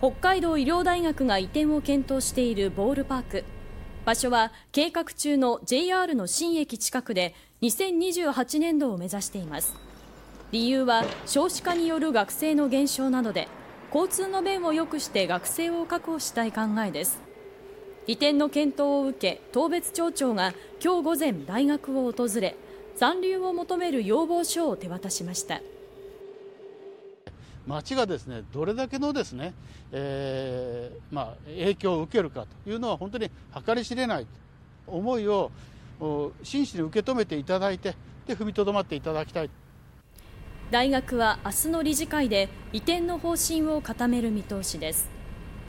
北海道医療大学が移転を検討しているボールパーク。場所は計画中の JR の新駅近くで2028年度を目指しています。理由は少子化による学生の減少などで交通の便を良くして学生を確保したい考えです。移転の検討を受け当別町長が今日午前大学を訪れ残留を求める要望書を手渡しました。町がですねどれだけのですね、えー、まあ、影響を受けるかというのは本当に計り知れない思いを真摯に受け止めていただいてで踏みとどまっていただきたい。大学は明日の理事会で移転の方針を固める見通しです。